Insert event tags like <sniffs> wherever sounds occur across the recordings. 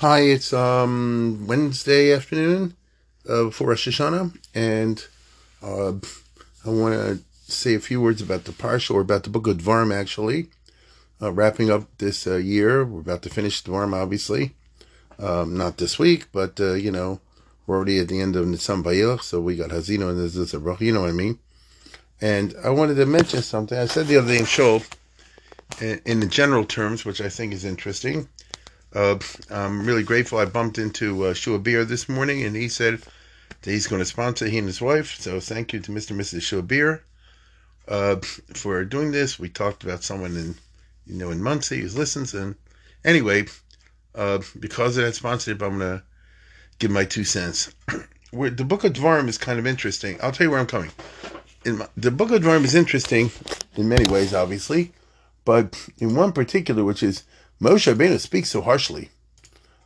Hi, it's um Wednesday afternoon uh, before Rosh Hashanah, and uh, I want to say a few words about the parsha or about the book of Dvarim. Actually, uh, wrapping up this uh, year, we're about to finish Dvarim. Obviously, um, not this week, but uh, you know we're already at the end of Nitzan Vayelech, so we got Haazinu and this is a You know what I mean? And I wanted to mention something. I said the other day in Shul, in, in the general terms, which I think is interesting uh, I'm really grateful. I bumped into uh, Shua Beer this morning, and he said that he's going to sponsor he and his wife. So thank you to Mr. and Mrs. Shua Beer uh, for doing this. We talked about someone in, you know, in Monsey who listens, and anyway, uh, because of that sponsorship, I'm going to give my two cents. <clears throat> where the Book of Dvarim is kind of interesting. I'll tell you where I'm coming. My, the Book of Dvarim is interesting in many ways, obviously, but in one particular, which is Moshe Rabbeinu speaks so harshly.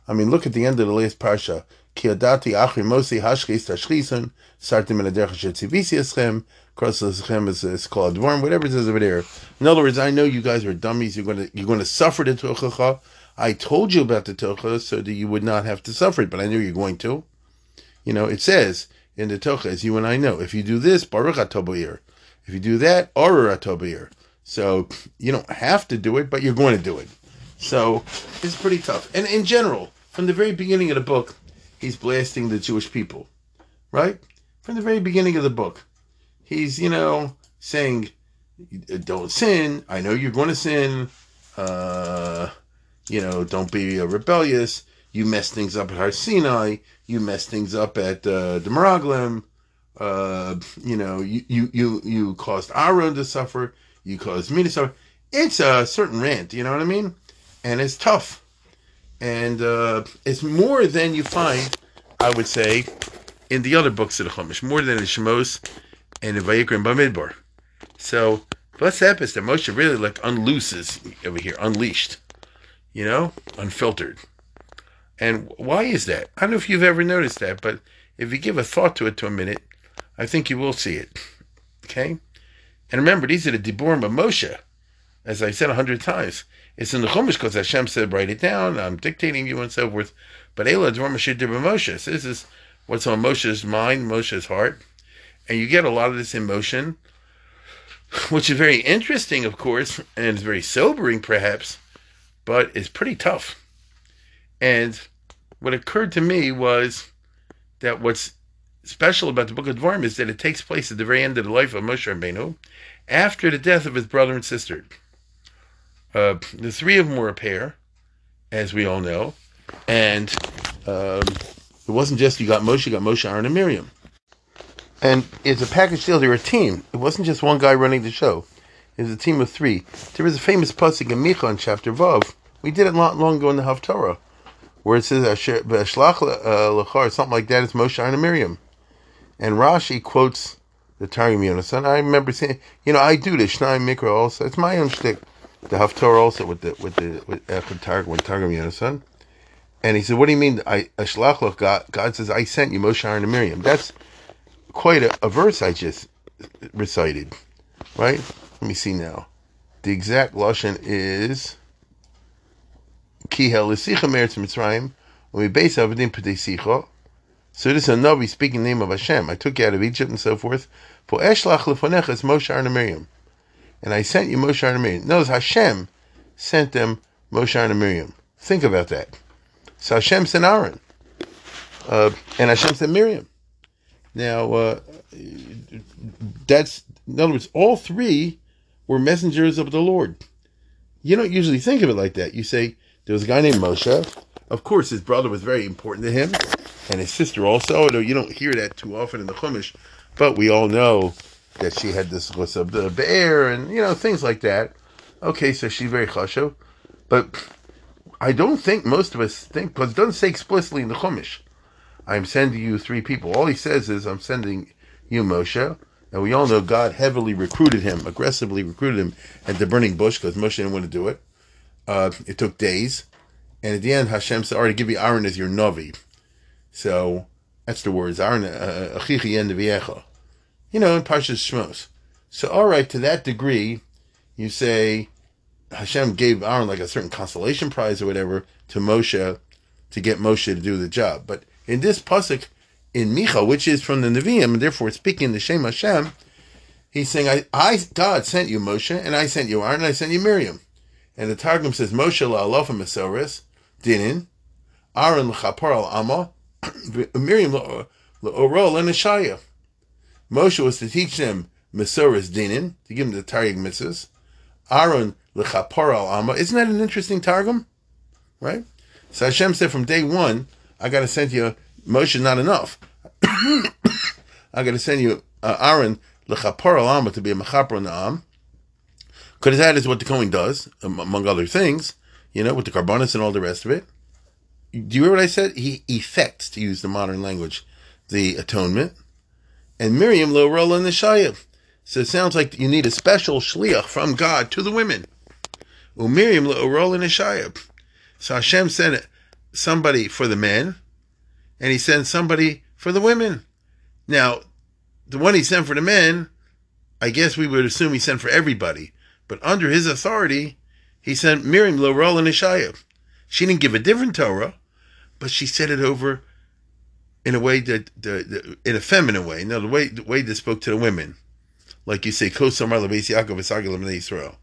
I mean, look at the end of the last parsha. Ki adati achri mosi hashchis tashchisun sartim in aderech eschem cross eschem is called dvorm whatever it says over there. In other words, I know you guys are dummies. You're going to you're to suffer the tochacha. I told you about the tocha so that you would not have to suffer it, but I knew you're going to. You know, it says in the tocha, as you and I know, if you do this, baruch atobayir. If you do that, arur atobayir. So you don't have to do it, but you're going to do it. So it's pretty tough. And in general, from the very beginning of the book, he's blasting the Jewish people, right? From the very beginning of the book, he's, you know, saying, don't sin. I know you're going to sin. Uh, you know, don't be uh, rebellious. You mess things up at Har Sinai. You mess things up at uh, the Meraglim. Uh, you know, you, you, you, you caused Aaron to suffer. You caused me to suffer. It's a certain rant, you know what I mean? And it's tough. And uh, it's more than you find, I would say, in the other books of the Chumash, more than in Shemos and in Vayikra and Bamidbar. So, what's happened is that Moshe really like unlooses over here, unleashed, you know, unfiltered. And why is that? I don't know if you've ever noticed that, but if you give a thought to it to a minute, I think you will see it. Okay? And remember, these are the Diburim of Moshe as I said a hundred times. It's in the Chumash because Hashem said, write it down, I'm dictating you and so forth. But Ela Moshe. This is what's on Moshe's mind, Moshe's heart. And you get a lot of this emotion, which is very interesting, of course, and it's very sobering, perhaps, but it's pretty tough. And what occurred to me was that what's special about the book of Dvarim is that it takes place at the very end of the life of Moshe Rabbeinu, after the death of his brother and sister. Uh, the three of them were a pair, as we all know, and um, it wasn't just you got Moshe, you got Moshe, Aaron, and Miriam. And it's a package deal. They were a team. It wasn't just one guy running the show. It was a team of three. There was a famous pasuk in Micha in chapter Vav. We did it not long ago in the Haftarah, where it says "Shlach uh, lechar," something like that. It's Moshe, Aaron, and Miriam. And Rashi quotes the Targum Yonasan. I remember saying, you know, I do this Shnai Mikra also. It's my own shtick the Haftorah also with the with the with uh, Echad Targum with Targum Yonasan. And he said, "What do you mean? I Ashlach God? God says I sent you Moshe, Aaron, and Miriam. That's quite a, a, verse I just recited, right? Let me see now. The exact lashon is Ki Helisicha Meretz Mitzrayim when we base Avadim P'dei So this is a Navi speaking name of Hashem. I took you out of Egypt and so forth. For Eshlach Lefonecha is Moshe, Aaron, and Miriam and I sent you Moshe and Miriam. Notice Hashem sent them Moshe and Miriam. Think about that. So Hashem sent Aaron, uh, and Hashem sent Miriam. Now, uh, that's in other words, all three were messengers of the Lord. You don't usually think of it like that. You say there was a guy named Moshe. Of course, his brother was very important to him, and his sister also. You don't hear that too often in the Chumash, but we all know that she had this was of the bear and you know things like that. Okay, so she's very chashuv, but I don't think most of us think because it doesn't say explicitly in the Chumash. I'm sending you three people. All he says is I'm sending you Moshe, and we all know God heavily recruited him, aggressively recruited him at the burning bush because Moshe didn't want to do it. Uh, it took days, and at the end Hashem said, "All right, give you Aaron as your novi." So that's the words Aaron uh, achichi uh, en you know, in Parshas Shmos. So, all right, to that degree, you say Hashem gave Aaron like a certain consolation prize or whatever to Moshe to get Moshe to do the job. But in this pasuk in Micha, which is from the Nevi'im, and therefore speaking the Shem Hashem, he's saying, I, I, God sent you Moshe, and I sent you Aaron, and I sent you Miriam. And the Targum says, Moshe la'alofa mesoris, dinin, Aaron l'chapar al amma, <clears throat> Miriam la'orol and Ashaya. Moshe was to teach them mesoris dinin, to give them the Targum mitzvahs. Aaron l'chapar al amma. Isn't that an interesting Targum? Right? So Hashem said from day one, I got to send you Moshe not enough. <coughs> I got to send you uh, Aaron l'chapar alama to be a mechaper on the am. Because that is what the Kohen does, among other things, you know, with the korbanos and all the rest of it. Do you hear what I said? He effects, to use the modern language, the atonement. And Miriam lo the shayah. So it sounds like you need a special shliach from God to the women. Well, Miriam lo the shayah. So Hashem sent somebody for the men, and he sent somebody for the women. Now, the one he sent for the men, I guess we would assume he sent for everybody. But under his authority, he sent Miriam Lorel and Ishaya. She didn't give a different Torah, but she said it over in a way that, the, the, in a feminine way. No, the way the way they spoke to the women, like you say, Israel.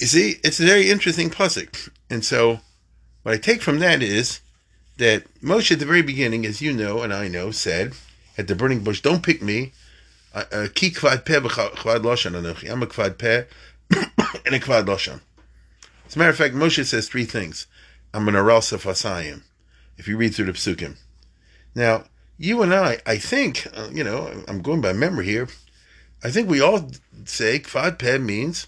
You see, it's a very interesting pasuk, and so what I take from that is that Moshe at the very beginning, as you know and I know, said at the burning bush, "Don't pick me." Uh, anochi. I'm a kvad peh <coughs> and a kvad loshan. As a matter of fact, Moshe says three things. I'm an aral sefasayim. If you read through the psukim, now you and I, I think, uh, you know, I'm going by memory here. I think we all say peh means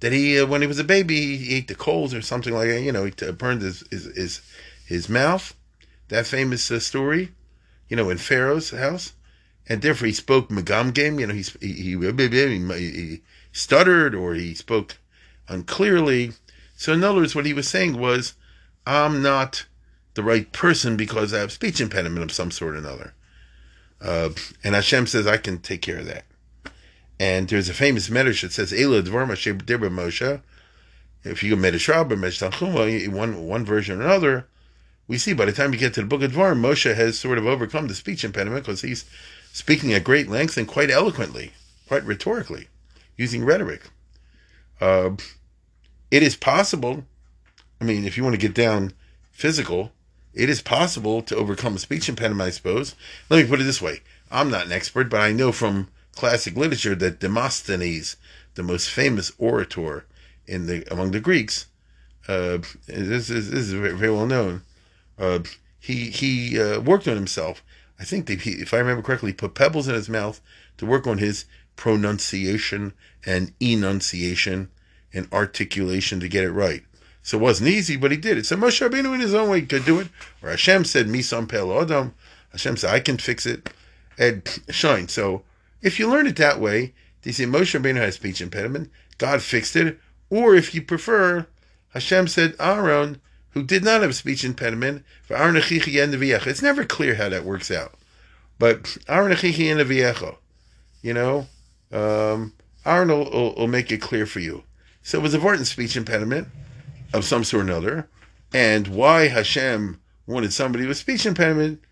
that he, uh, when he was a baby, he ate the coals or something like that. You know, he t- burned his, his his his mouth. That famous uh, story, you know, in Pharaoh's house, and therefore he spoke megam game. You know, he, he he, he stuttered or he spoke unclearly. So in other words, what he was saying was, I'm not the right person because I have speech impediment of some sort or another. Uh, and Hashem says I can take care of that. And there's a famous medrash that says, Ela Dvarma Dibra Moshe. If you go Medrash Rabbah, Medrash one, one version or another, we see by the time you get to the book of Dvarim, Moshe has sort of overcome the speech impediment because he's speaking at great length and quite eloquently, quite rhetorically, using rhetoric. Uh, it is possible, I mean, if you want to get down physical, it is possible to overcome a speech impediment, I suppose. Let me put it this way I'm not an expert, but I know from classic literature that Demosthenes, the most famous orator in the among the Greeks, uh, this, is, this is very, well known. Uh, he he uh, worked on himself. I think if I remember correctly, put pebbles in his mouth to work on his pronunciation and enunciation and articulation to get it right. So it wasn't easy, but he did it. So Moshe Rabbeinu in his own way could do it. Or Hashem said, "Misam pel adam." Hashem said, "I can fix it." And <clears throat> shine. So if you learn it that way, they say Moshe Rabbeinu had a speech impediment, God fixed it. Or if you prefer, Hashem said Aaron, who did not have a speech impediment, for Aaron It's never clear how that works out. But Aaron and the Viejo, you know, um, Aaron will, will, will, make it clear for you. So it was a important speech impediment of some sort or another. And why Hashem wanted somebody with speech impediment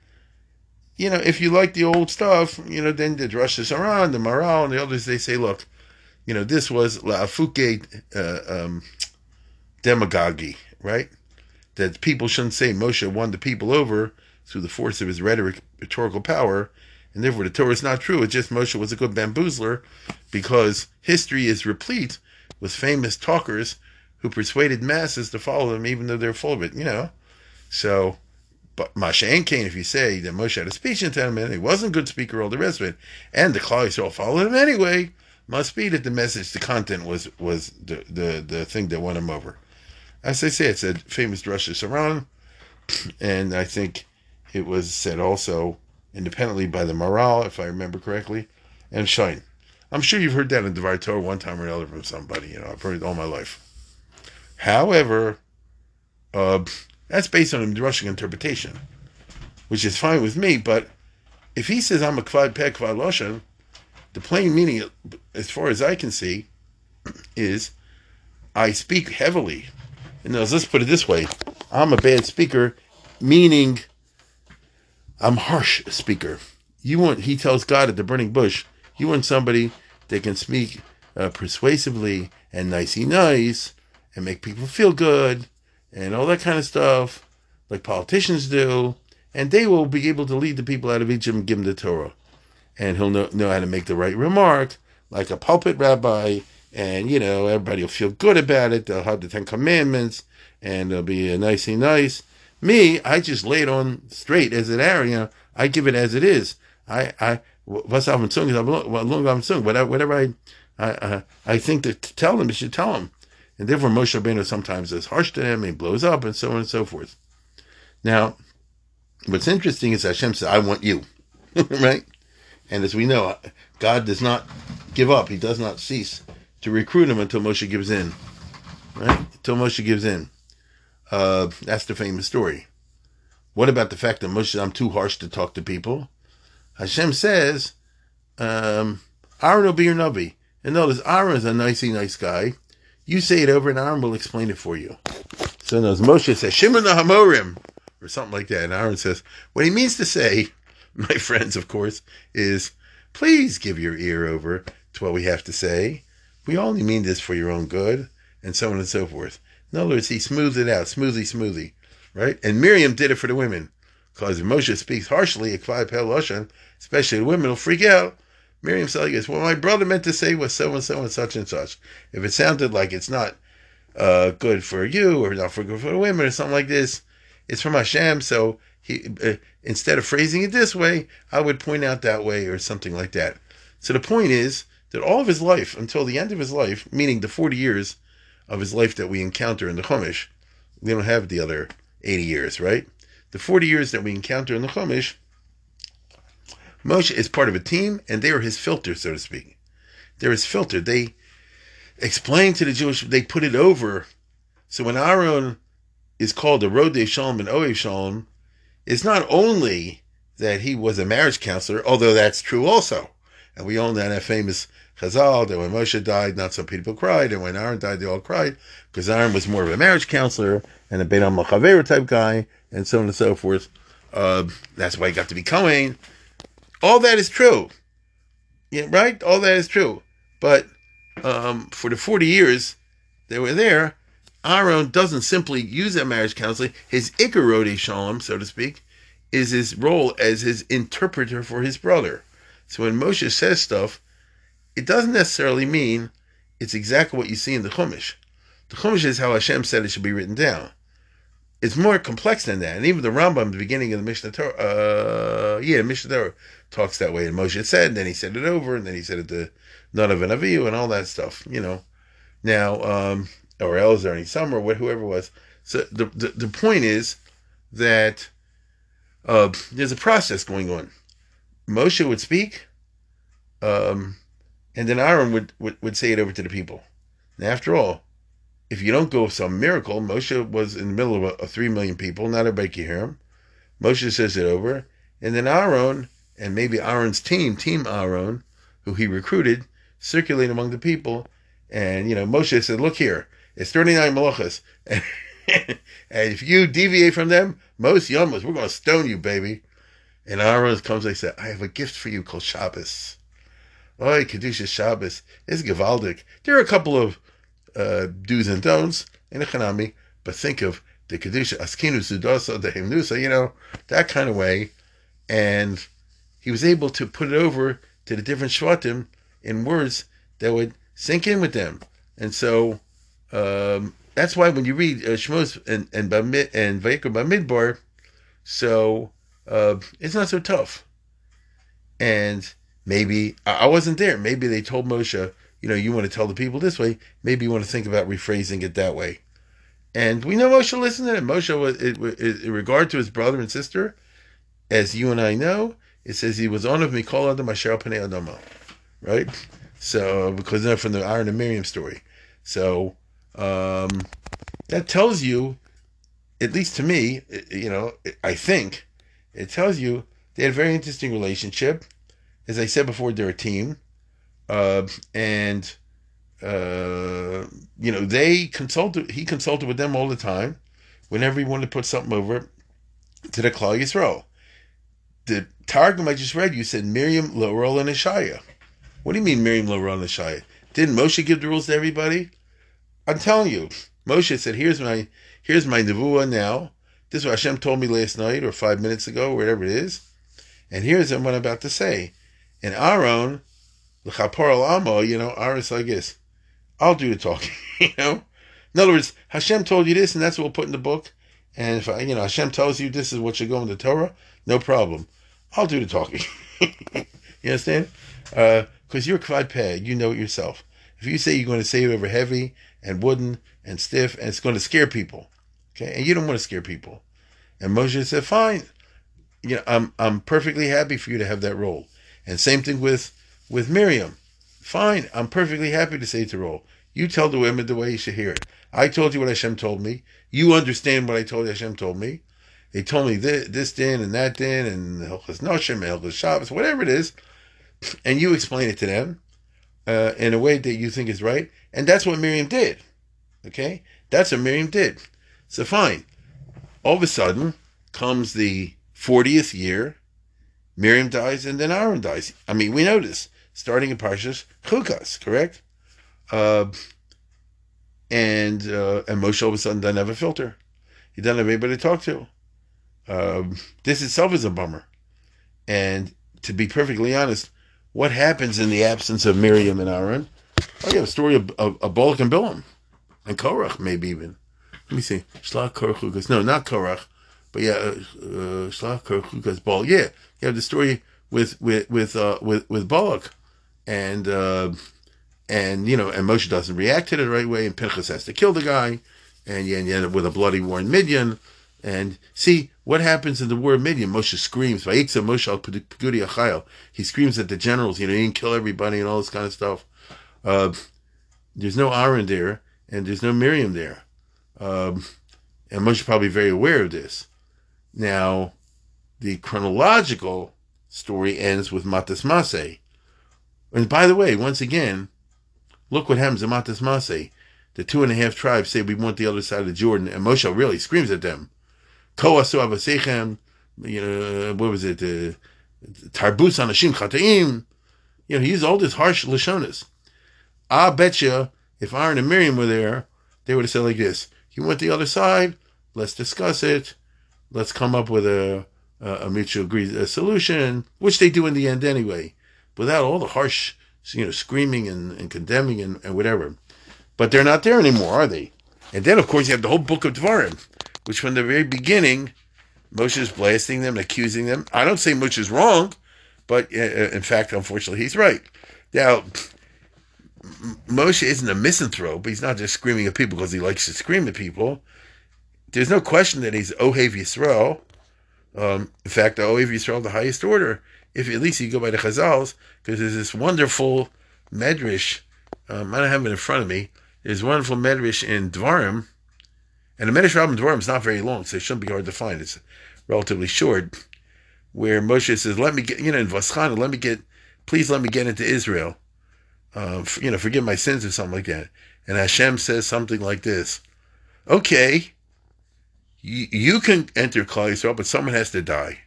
you know, if you like the old stuff, you know, then the Rosh Hashanah, the Maharal, and the others, they say, look, you know, this was la'afuke uh, um, demagogy, right? That people shouldn't say Moshe won the people over through the force of his rhetoric, rhetorical power, and therefore the Torah is not true. It's just Moshe was a good bamboozler because history is replete with famous talkers who persuaded masses to follow them even though they're full of it, you know? So but Masha Kane, if you say that Moshe had a speech impediment, he wasn't a good speaker, all the rest of it, and the Klal Yisrael followed him anyway, must be that the message, the content was was the the, the thing that won him over. As I say, it's a famous Rosh Hashanah, and I think it was said also independently by the Maharal, if I remember correctly, and Shine. I'm sure you've heard that in Devar Torah one time or another from somebody. You know, I've heard it all my life. However, uh, that's based on a Russian interpretation, which is fine with me. But if he says I'm a kvad peh kvad the plain meaning, as far as I can see, <clears throat> is I speak heavily. And let's put it this way: I'm a bad speaker, meaning I'm harsh speaker. You want, he tells God at the burning bush, you want somebody that can speak uh, persuasively and nicey nice and make people feel good and all that kind of stuff, like politicians do, and they will be able to lead the people out of Egypt and give them the Torah. And he'll know, know how to make the right remark, like a pulpit rabbi, and you know, everybody will feel good about it. They'll have the Ten Commandments, and they'll be nicey nice. Me, I just lay it on straight as an know, I give it as it is. I, I, what's I'm I'm sung, whatever, whatever I, I, I think to tell them, you should tell them. And therefore, Moshe Rabbeinu sometimes is harsh to them, and he blows up, and so on and so forth. Now, what's interesting is Hashem says, I want you. <laughs> right? And as we know, God does not give up. He does not cease to recruit him until Moshe gives in. Right? Until Moshe gives in. Uh, that's the famous story. What about the fact that Moshe I'm too harsh to talk to people? Hashem says, um, Aaron will be your Navi. And notice, Aaron is a nicey nice guy. You say it over, and Aaron will explain it for you. So notice Moshe says, Shimon the Hamorim, or something like that. And Aaron says, what he means to say, <laughs> my friends, of course, is please give your ear over to what we have to say. We only mean this for your own good, and so on and so forth. In other words, he smoothed it out, smoothly, smoothly, right? And Miriam did it for the women. Because if Moshe speaks harshly, especially the women will freak out. Miriam says, What my brother meant to say was so and so and such and such. If it sounded like it's not uh, good for you or not for good for women or something like this, it's from Hashem. So he, uh, instead of phrasing it this way, I would point out that way or something like that. So the point is that all of his life, until the end of his life, meaning the 40 years of his life that we encounter in the Chumash, we don't have the other 80 years, right? The 40 years that we encounter in the Chumash, Moshe is part of a team, and they are his filter, so to speak. They're his filter. They explain to the Jewish, they put it over. So when Aaron is called the Rodef Shalom and Ohev Shalom, it's not only that he was a marriage counselor, although that's true also. And we all know that famous Chazal that when Moshe died, not some people cried, and when Aaron died, they all cried, because Aaron was more of a marriage counselor and a Ben Am type guy, and so on and so forth. Uh, that's why he got to be Cohen. All that is true. Yeah, right? All that is true. But um, for the 40 years they were there, Aaron doesn't simply use that marriage counseling. His Ikarodi Shalom, so to speak, is his role as his interpreter for his brother. So when Moshe says stuff, it doesn't necessarily mean it's exactly what you see in the Chumash. The Chumash is how Hashem said it should be written down it's more complex than that. And even the Rambam, the beginning of the Mishnah Torah, uh, yeah, Mishnah Torah talks that way. And Moshe said, and then he said it over, and then he said it to Nadav and Avihu and all that stuff, you know. Now, um, or Elazar and Summer, what whoever was. So the, the, the point is that uh, there's a process going on. Moshe would speak, um, and then Aaron would, would, would say it over to the people. And after all, if you don't go some miracle, Moshe was in the middle of, a, of three million people, not everybody can hear him. Moshe says it over, and then Aaron and maybe Aaron's team, Team Aaron, who he recruited, circulate among the people. And you know, Moshe said, "Look here, it's thirty nine malachas, and, <laughs> and if you deviate from them, most yamas, we're going to stone you, baby." And Aaron comes and said, "I have a gift for you called Shabbos." Oh, Kedusha Shabbos is Gavaldic. There are a couple of uh, do's and don'ts in a chanami, but think of the kedusha askinu sudasa the himnusa, you know that kind of way, and he was able to put it over to the different shvatim in words that would sink in with them, and so um, that's why when you read uh, Shmos and and Bamid and Vayikra Bamidbar, so uh, it's not so tough, and maybe I wasn't there. Maybe they told Moshe you know, you want to tell the people this way, maybe you want to think about rephrasing it that way. And we know Moshe listened to it. Moshe was, it, it, in regard to his brother and sister, as you and I know, it says he was on of Mikol Adam Asher Panei Adama, right? So because they're from the Aaron and Miriam story. So um, that tells you, at least to me, you know, I think it tells you they had a very interesting relationship. As I said before, they're a team. Uh, and uh, you know they consulted. He consulted with them all the time. Whenever he wanted to put something over, to the Klal Yisrael. The Targum I just read, you said Miriam, Laurel, and Ishaya. What do you mean Miriam, Laurel, and Ishaya? Didn't Moshe give the rules to everybody? I'm telling you, Moshe said, "Here's my here's my nevuah now. This is what Hashem told me last night or five minutes ago, whatever it is, and here's what I'm about to say." And Aaron, l'chapor al amo, you know, Aaron's like this. I'll do the talking, <laughs> you know. In other words, Hashem told you this, and that's what we'll put in the book. And if I, you know Hashem tells you this is what you're going to Torah, no problem. I'll do the talking. <laughs> you understand? Because uh, you're kvad peh, you know it yourself. If you say you're going to say it over heavy and wooden and stiff, and it's going to scare people, okay, and you don't want to scare people, and Moshe said, "Fine, you know, I'm I'm perfectly happy for you to have that role." And same thing with with Miriam. Fine, I'm perfectly happy to say to role. You tell the women the way you should hear it. I told you what Hashem told me. You understand what I told you Hashem told me. They told me this, this din and that din and Hilchas Noshim, Hilchas Shabbos, whatever it is, and you explain it to them uh, in a way that you think is right. And that's what Miriam did. Okay? That's what Miriam did. So fine. All of a sudden comes the 40th year. Miriam dies and then Aaron dies. I mean, we know this. Starting in Parshas Chukas, correct? Uh, and uh, and Moshe all of a sudden doesn't have a filter. He doesn't have anybody to talk to. Um, this itself is a bummer. And to be perfectly honest, what happens in the absence of Miriam and Aaron? Oh, have a story of, of, of Balak and Bilam. And Korach, maybe even. Let me see. Shlach Korach No, not Korach. But yeah, uh, uh Shlach Korach Balak. Yeah, you have the story with with with uh, with with Balak, and uh, and you know, and Moshe doesn't react to it the right way, and Pinchas has to kill the guy, and you, end up with a bloody war in Midian. And see what happens in the war of Midian. Moshe screams, Moshe He screams at the generals, you know, he can kill everybody and all this kind of stuff. Uh, there's no Aaron there, and there's no Miriam there. Um, and Moshe probably very aware of this. Now, the chronological story ends with Matas Maseh. And by the way, once again, Look what happens in Matas Maseh. The two and a half tribes say we want the other side of Jordan, and Moshe really screams at them. Koasu avasechem, you know, what was it? Uh, Tarbus anashim chataim. You know, he used all this harsh lashonas. I bet you, if Aaron and Miriam were there, they would have said like this: "You went the other side? Let's discuss it. Let's come up with a a, a mutual agreed solution," which they do in the end anyway, without all the harsh you know, screaming and, and condemning and, and whatever. But they're not there anymore, are they? And then, of course, you have the whole book of Dvarim, which from the very beginning, Moshe is blasting them, accusing them. I don't say Moshe is wrong, but uh, uh, in fact, unfortunately, he's right. Now, Moshe isn't a misanthrope. He's not just screaming at people because he likes to scream at people. There's no question that he's Ohev Yisrael. Um, in fact, Ohev Yisrael, the highest order, if at least you go by the Chazals, because there's this wonderful medrash. Um, I don't have it in front of me. There's wonderful medrash in Dvarim, and the medrash Rabbim Dvarim is not very long, so it shouldn't be hard to find. It's relatively short, where Moshe says, "Let me get, you know, in Vaschana, let me get, please let me get into Israel. Uh, you know, forgive my sins or something like that." And Hashem says something like this: "Okay, you, you can enter Klal Yisrael, but someone has to die."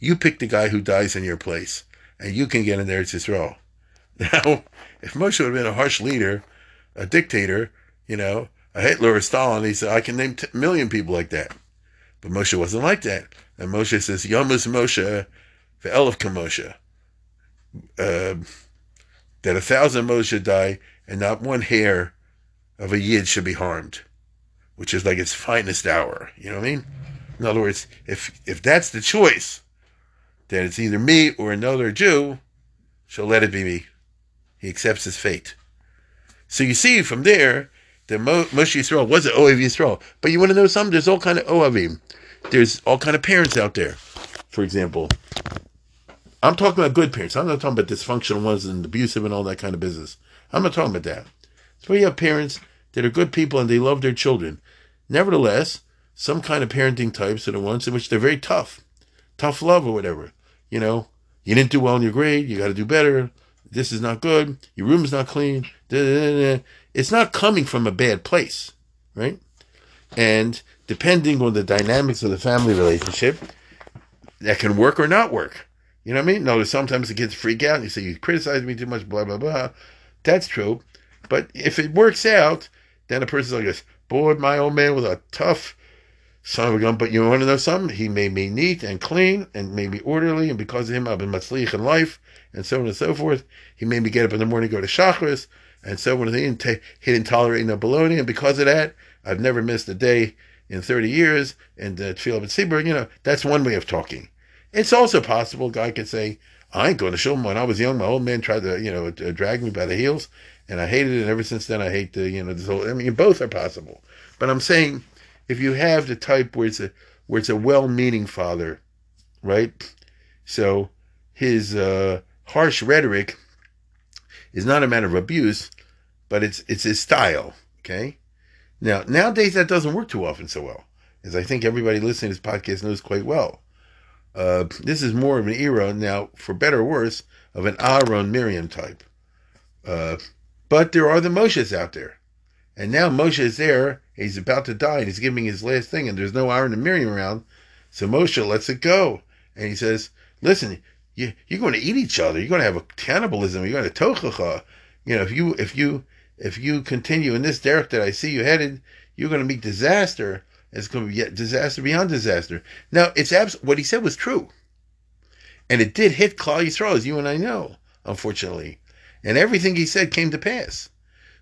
You pick the guy who dies in your place, and you can get in there to Israel." <laughs> Now, if Moshe would have been a harsh leader, a dictator, you know, a Hitler or Stalin, he said, I can name a million people like that. But Moshe wasn't like that. And Moshe says, Yomus Moshe ve'elif Moshe. Uh, that a thousand Moshe die and not one hair of a yid should be harmed, which is like its finest hour. You know what I mean? In other words, if if that's the choice, that it's either me or another Jew, so let it be me. He accepts his fate. So you see from there that Mo- Moshe Yisrael was an Ohev Yisrael. But you want to know something? There's all kind of Oavim. There's all kind of parents out there. For example, I'm talking about good parents. I'm not talking about dysfunctional ones and abusive and all that kind of business. I'm not talking about that. So you have parents that are good people and they love their children. Nevertheless, some kind of parenting types are the ones in which they're very tough, tough love or whatever you know, you didn't do well in your grade, you got to do better. This is not good. Your room's not clean. Da, da, da, it's not coming from a bad place, right? And depending on the dynamics of the family relationship, that can work or not work. You know what I mean? No, sometimes the kids freak out and you say, you criticize me too much, blah, blah, blah. That's true. But if it works out, then a person's like this, boy, my old man was a tough son of a gun. But you want to know something? He made me neat and clean and made me orderly. And because of him, I've been matzlich in life and so on and so forth. He made me get up in the morning, go to shacharis and so when He didn't, ta- he didn't tolerate no baloney. And because of that, I've never missed a day in 30 years. And uh, Tfilah B'tzibur, you know, that's one way of talking. It's also possible, guy could say, I ain't going to show him. When I was young, my old man tried to, you know, drag me by the heels, and I hated it. And ever since then, I hate the, you know, this whole. I mean, both are possible. But I'm saying, if you have the type where it's a where it's a well-meaning father, right? So his uh, harsh rhetoric is not a matter of abuse, but it's it's his style. Okay. Now nowadays that doesn't work too often so well, as I think everybody listening to this podcast knows quite well. Uh, this is more of an era now, for better or worse, of an Aaron Miriam type. Uh, but there are the Moshes out there. And now Moshe is there, he's about to die, and he's giving his last thing, and there's no Aaron and Miriam around. So Moshe lets it go. And he says, Listen, you, you're going to eat each other. You're going to have a cannibalism. You're going to tochacha. You know, if you if you if you continue in this derek that I see you headed, you're going to meet disaster. It's going to be disaster beyond disaster. Now, it's abs- what he said was true. And it did hit Klal Yisrael, as you and I know, unfortunately. And everything he said came to pass.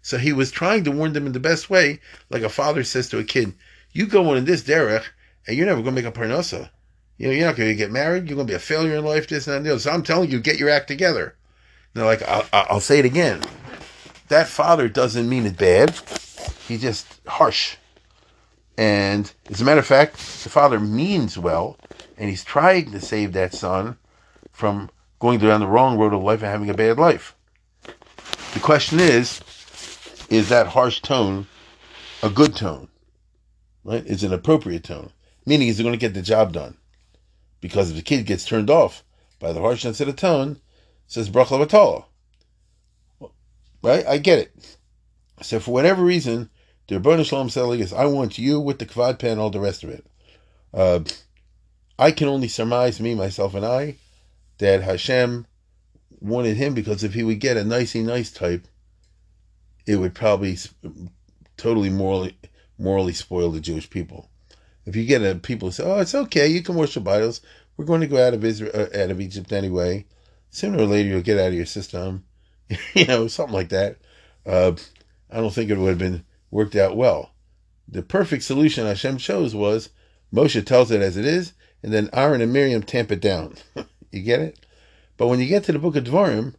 So he was trying to warn them in the best way, like a father says to a kid, you go in this derech, and you're never going to make a parnasa. You know, you're not going to get married. You're going to be a failure in life, this and that. So I'm telling you, get your act together. Now, like, I'll, I'll say it again. That father doesn't mean it bad. He's just harsh. And as a matter of fact, the father means well, and he's trying to save that son from going down the wrong road of life and having a bad life. The question is, is that harsh tone a good tone? Right? Is an appropriate tone? Meaning, is it going to get the job done? Because if the kid gets turned off by the harshness of the tone, says Brachla. Right? I get it. So for whatever reason, the Rebbeinu Shalom Selig is, I want you with the kvad pen, all the rest of it. Uh, I can only surmise, me, myself, and I, that Hashem wanted him because if he would get a nicey nice type, it would probably totally morally morally spoil the Jewish people. If you get a people who say, "Oh, it's okay, you can worship idols. We're going to go out of Israel, uh, out of Egypt anyway. Sooner or later, you'll get out of your system." <laughs> you know, something like that. Uh, I don't think it would have been worked out well. The perfect solution Hashem chose was Moshe tells it as it is, and then Aaron and Miriam tamp it down. <laughs> you get it? But when you get to the book of Dvarim,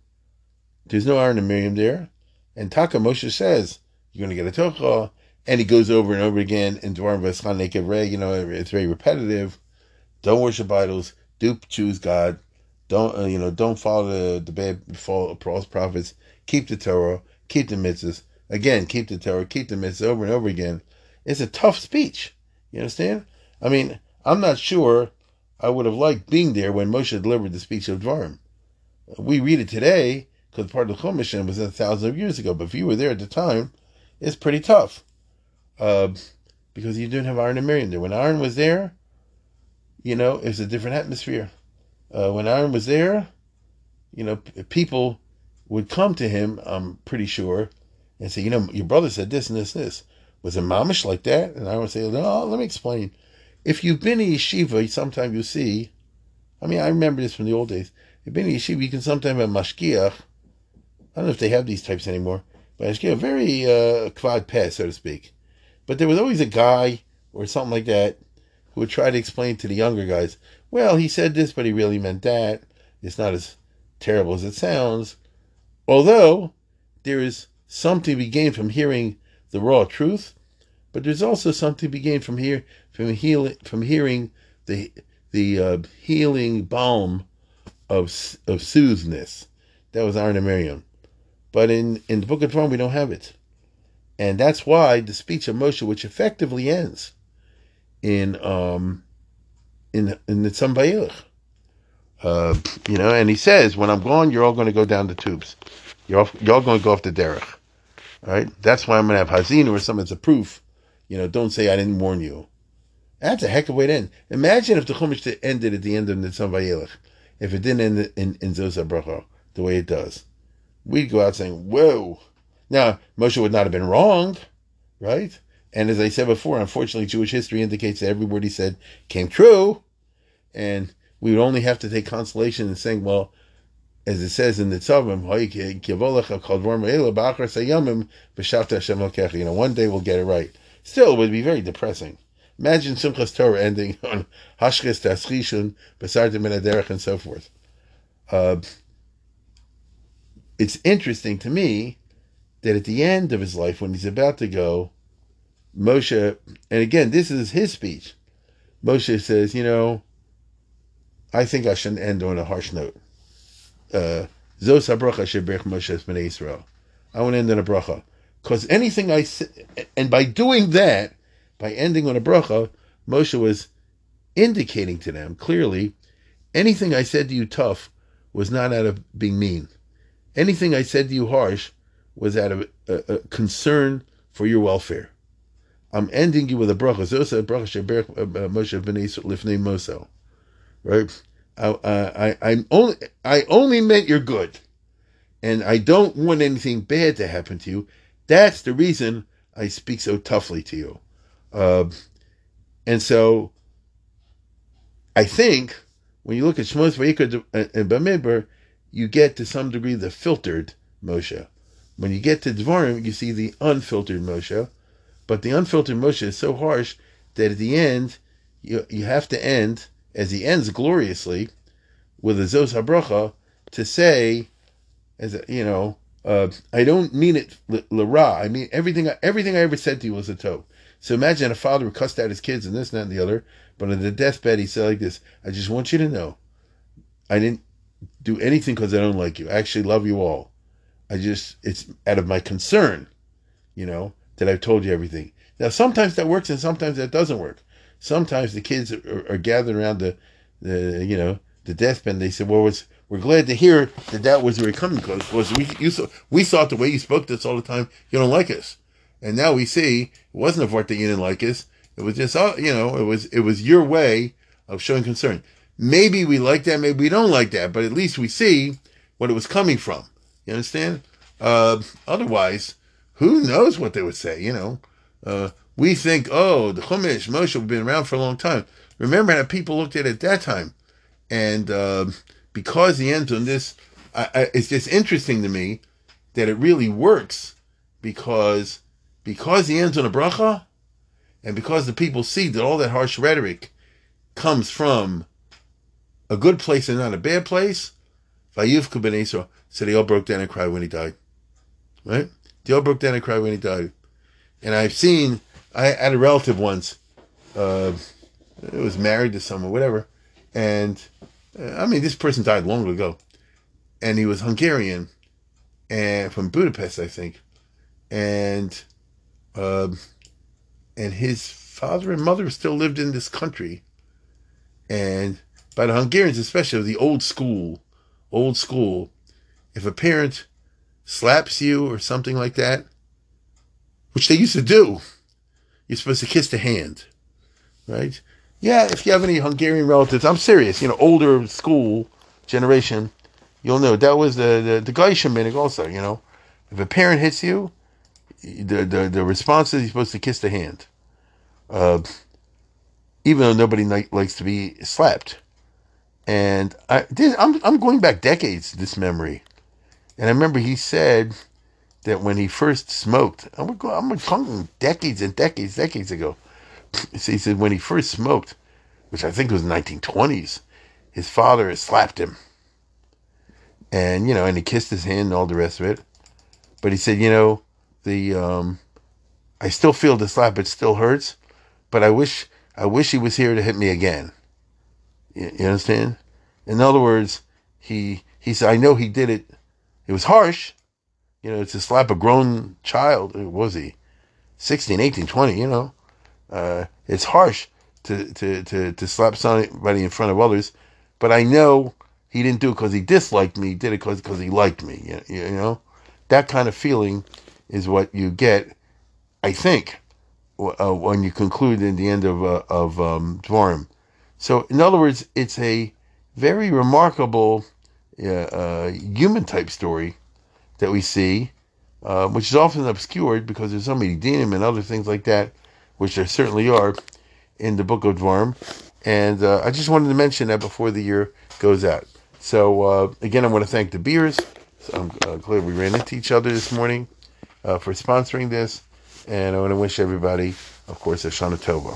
there's no Aaron and Miriam there. And Taka Moshe says, you're going to get a tocha. And he goes over and over again in Dvarim V'eschan you know, it's very repetitive. Don't worship idols. Do choose God. Don't, uh, you know, don't follow the, the bad false prophets. Keep the Torah. Keep the mitzvahs. Again, keep the Torah. Keep the mitzvahs over and over again. It's a tough speech. You understand? I mean, I'm not sure I would have liked being there when Moshe delivered the speech of Dvarim. We read it today because part of the Chumash was a thousand of years ago. But if you were there at the time, it's pretty tough uh, because you didn't have Aaron and Miriam there. When Aaron was there, you know, it was a different atmosphere. Uh, when Aaron was there, you know, people would come to him. I'm pretty sure, and say, you know, your brother said this and this and this. Was it mamish like that? And I would say, no, let me explain. If you've been in yeshiva, sometimes you see. I mean, I remember this from the old days. If you've been in yeshiva, you can sometimes have mashkiach I don't know if they have these types anymore, but a very uh, quad pass, so to speak. But there was always a guy or something like that who would try to explain to the younger guys, well, he said this, but he really meant that. It's not as terrible as it sounds. Although there is something to be gained from hearing the raw truth, but there's also something to be gained from from healing from hearing the the uh, healing balm of of soothness. That was Aaron and Miriam. But in, in the book of Dvarim, we don't have it. And that's why the speech of Moshe, which effectively ends in um, in in the Tzam uh, you know, and he says, when I'm gone, you're all going to go down the tubes. You're all, you're all going to go off the derech. All right? That's why I'm going to have Haazinu or something as a proof. You know, don't say I didn't warn you. That's a heck of a way to end. Imagine if the Chumash ended at the end of Nitzan Vayelech. If it didn't end in, in Zos HaBracha the way it does. We'd go out saying, whoa. Now, Moshe would not have been wrong, right? And as I said before, unfortunately, Jewish history indicates that every word he said came true. And we would only have to take consolation in saying, well, as it says in the Tzavim, you know, one day we'll get it right. Still, it would be very depressing. Imagine Simchas Torah ending <laughs> on Hashkes Taschishun, Besartim Menaderech, and so forth. Uh, it's interesting to me that at the end of his life, when he's about to go, Moshe, and again, this is his speech. Moshe says, you know, I think I shouldn't end on a harsh note. Uh, Zos habracha Moshe b'nei Israel. I want to end on a bracha. Because anything I and by doing that, by ending on a bracha, Moshe was indicating to them clearly, anything I said to you tough was not out of being mean. Anything I said to you harsh was out of a, a concern for your welfare. I'm ending you with a bracha. Uh, Moshe b'nei lifnei. Right? I, I, I'm only, I only meant you're good, and I don't want anything bad to happen to you. That's the reason I speak so toughly to you. Uh, and so, I think when you look at Shmos Vayikra and Bamidbar, you get to some degree the filtered Moshe. When you get to Dvarim, you see the unfiltered Moshe. But the unfiltered Moshe is so harsh that at the end, you, you have to end, as he ends gloriously, with a Zos HaBracha, to say, as you know, uh, I don't mean it l'ra. I mean everything. Everything I ever said to you was a toe. So imagine a father who cussed out his kids and this, and that, and the other. But on the deathbed, he said like this: "I just want you to know, I didn't do anything because I don't like you. I actually love you all. I just it's out of my concern, you know, that I've told you everything. Now sometimes that works and sometimes that doesn't work. Sometimes the kids are, are gathered around the, the you know the deathbed. They said, "Well, it's, we're glad to hear that that was where you're coming because was we you saw, we thought the way you spoke to us all the time, you don't like us, and now we see it wasn't a fault that you didn't like us. It was just, oh, you know, it was it was your way of showing concern. Maybe we like that, maybe we don't like that, but at least we see what it was coming from. You understand? Uh, otherwise, who knows what they would say? You know, uh, we think, oh, the Chumash Moshe have been around for a long time. Remember how people looked at it at that time, and uh, because he ends on this, I, I, it's just interesting to me that it really works because because he ends on a bracha, and because the people see that all that harsh rhetoric comes from a good place and not a bad place. Vayivka ben Esau. They all broke down and cried when he died. Right? They all broke down and cried when he died. And I've seen, I had a relative once, uh, it was married to someone, whatever. And uh, I mean, this person died long ago. And he was Hungarian and from Budapest, I think. And, uh, and his father and mother still lived in this country. And by the Hungarians, especially the old school, old school, if a parent slaps you or something like that, which they used to do, you're supposed to kiss the hand, right? Yeah, if you have any Hungarian relatives, I'm serious, you know, older school generation, you'll know that was the the, the Geisha minig also, you know. If a parent hits you, the the, the response is you're supposed to kiss the hand. Uh, even though nobody likes to be slapped. And I, this, I'm I'm going back decades. This memory, and I remember he said that when he first smoked, I'm talking decades and decades, decades ago. <sniffs> So he said when he first smoked, which I think was 1920s, his father slapped him, and you know, and he kissed his hand and all the rest of it. But he said, you know, the um, I still feel the slap; it still hurts, but I wish I wish he was here to hit me again. You, you understand? In other words, he he said, I know he did it. It was harsh. You know, to slap a grown child. Was he 16, 18, 20, you know. Uh, it's harsh to, to, to, to slap somebody in front of others. But I know he didn't do it because he disliked me. He did it because he liked me. You, know? That kind of feeling is what you get, I think, uh, when you conclude in the end of uh, of um. So, in other words, it's a very remarkable uh, uh, human type story that we see, uh, which is often obscured because there's so many dinim and other things like that, which there certainly are in the book of Dvarim. And uh, I just wanted to mention that before the year goes out. So uh, again, I want to thank the beers. So I'm uh, glad we ran into each other this morning uh, for sponsoring this, and I want to wish everybody, of course, a Shana Tova.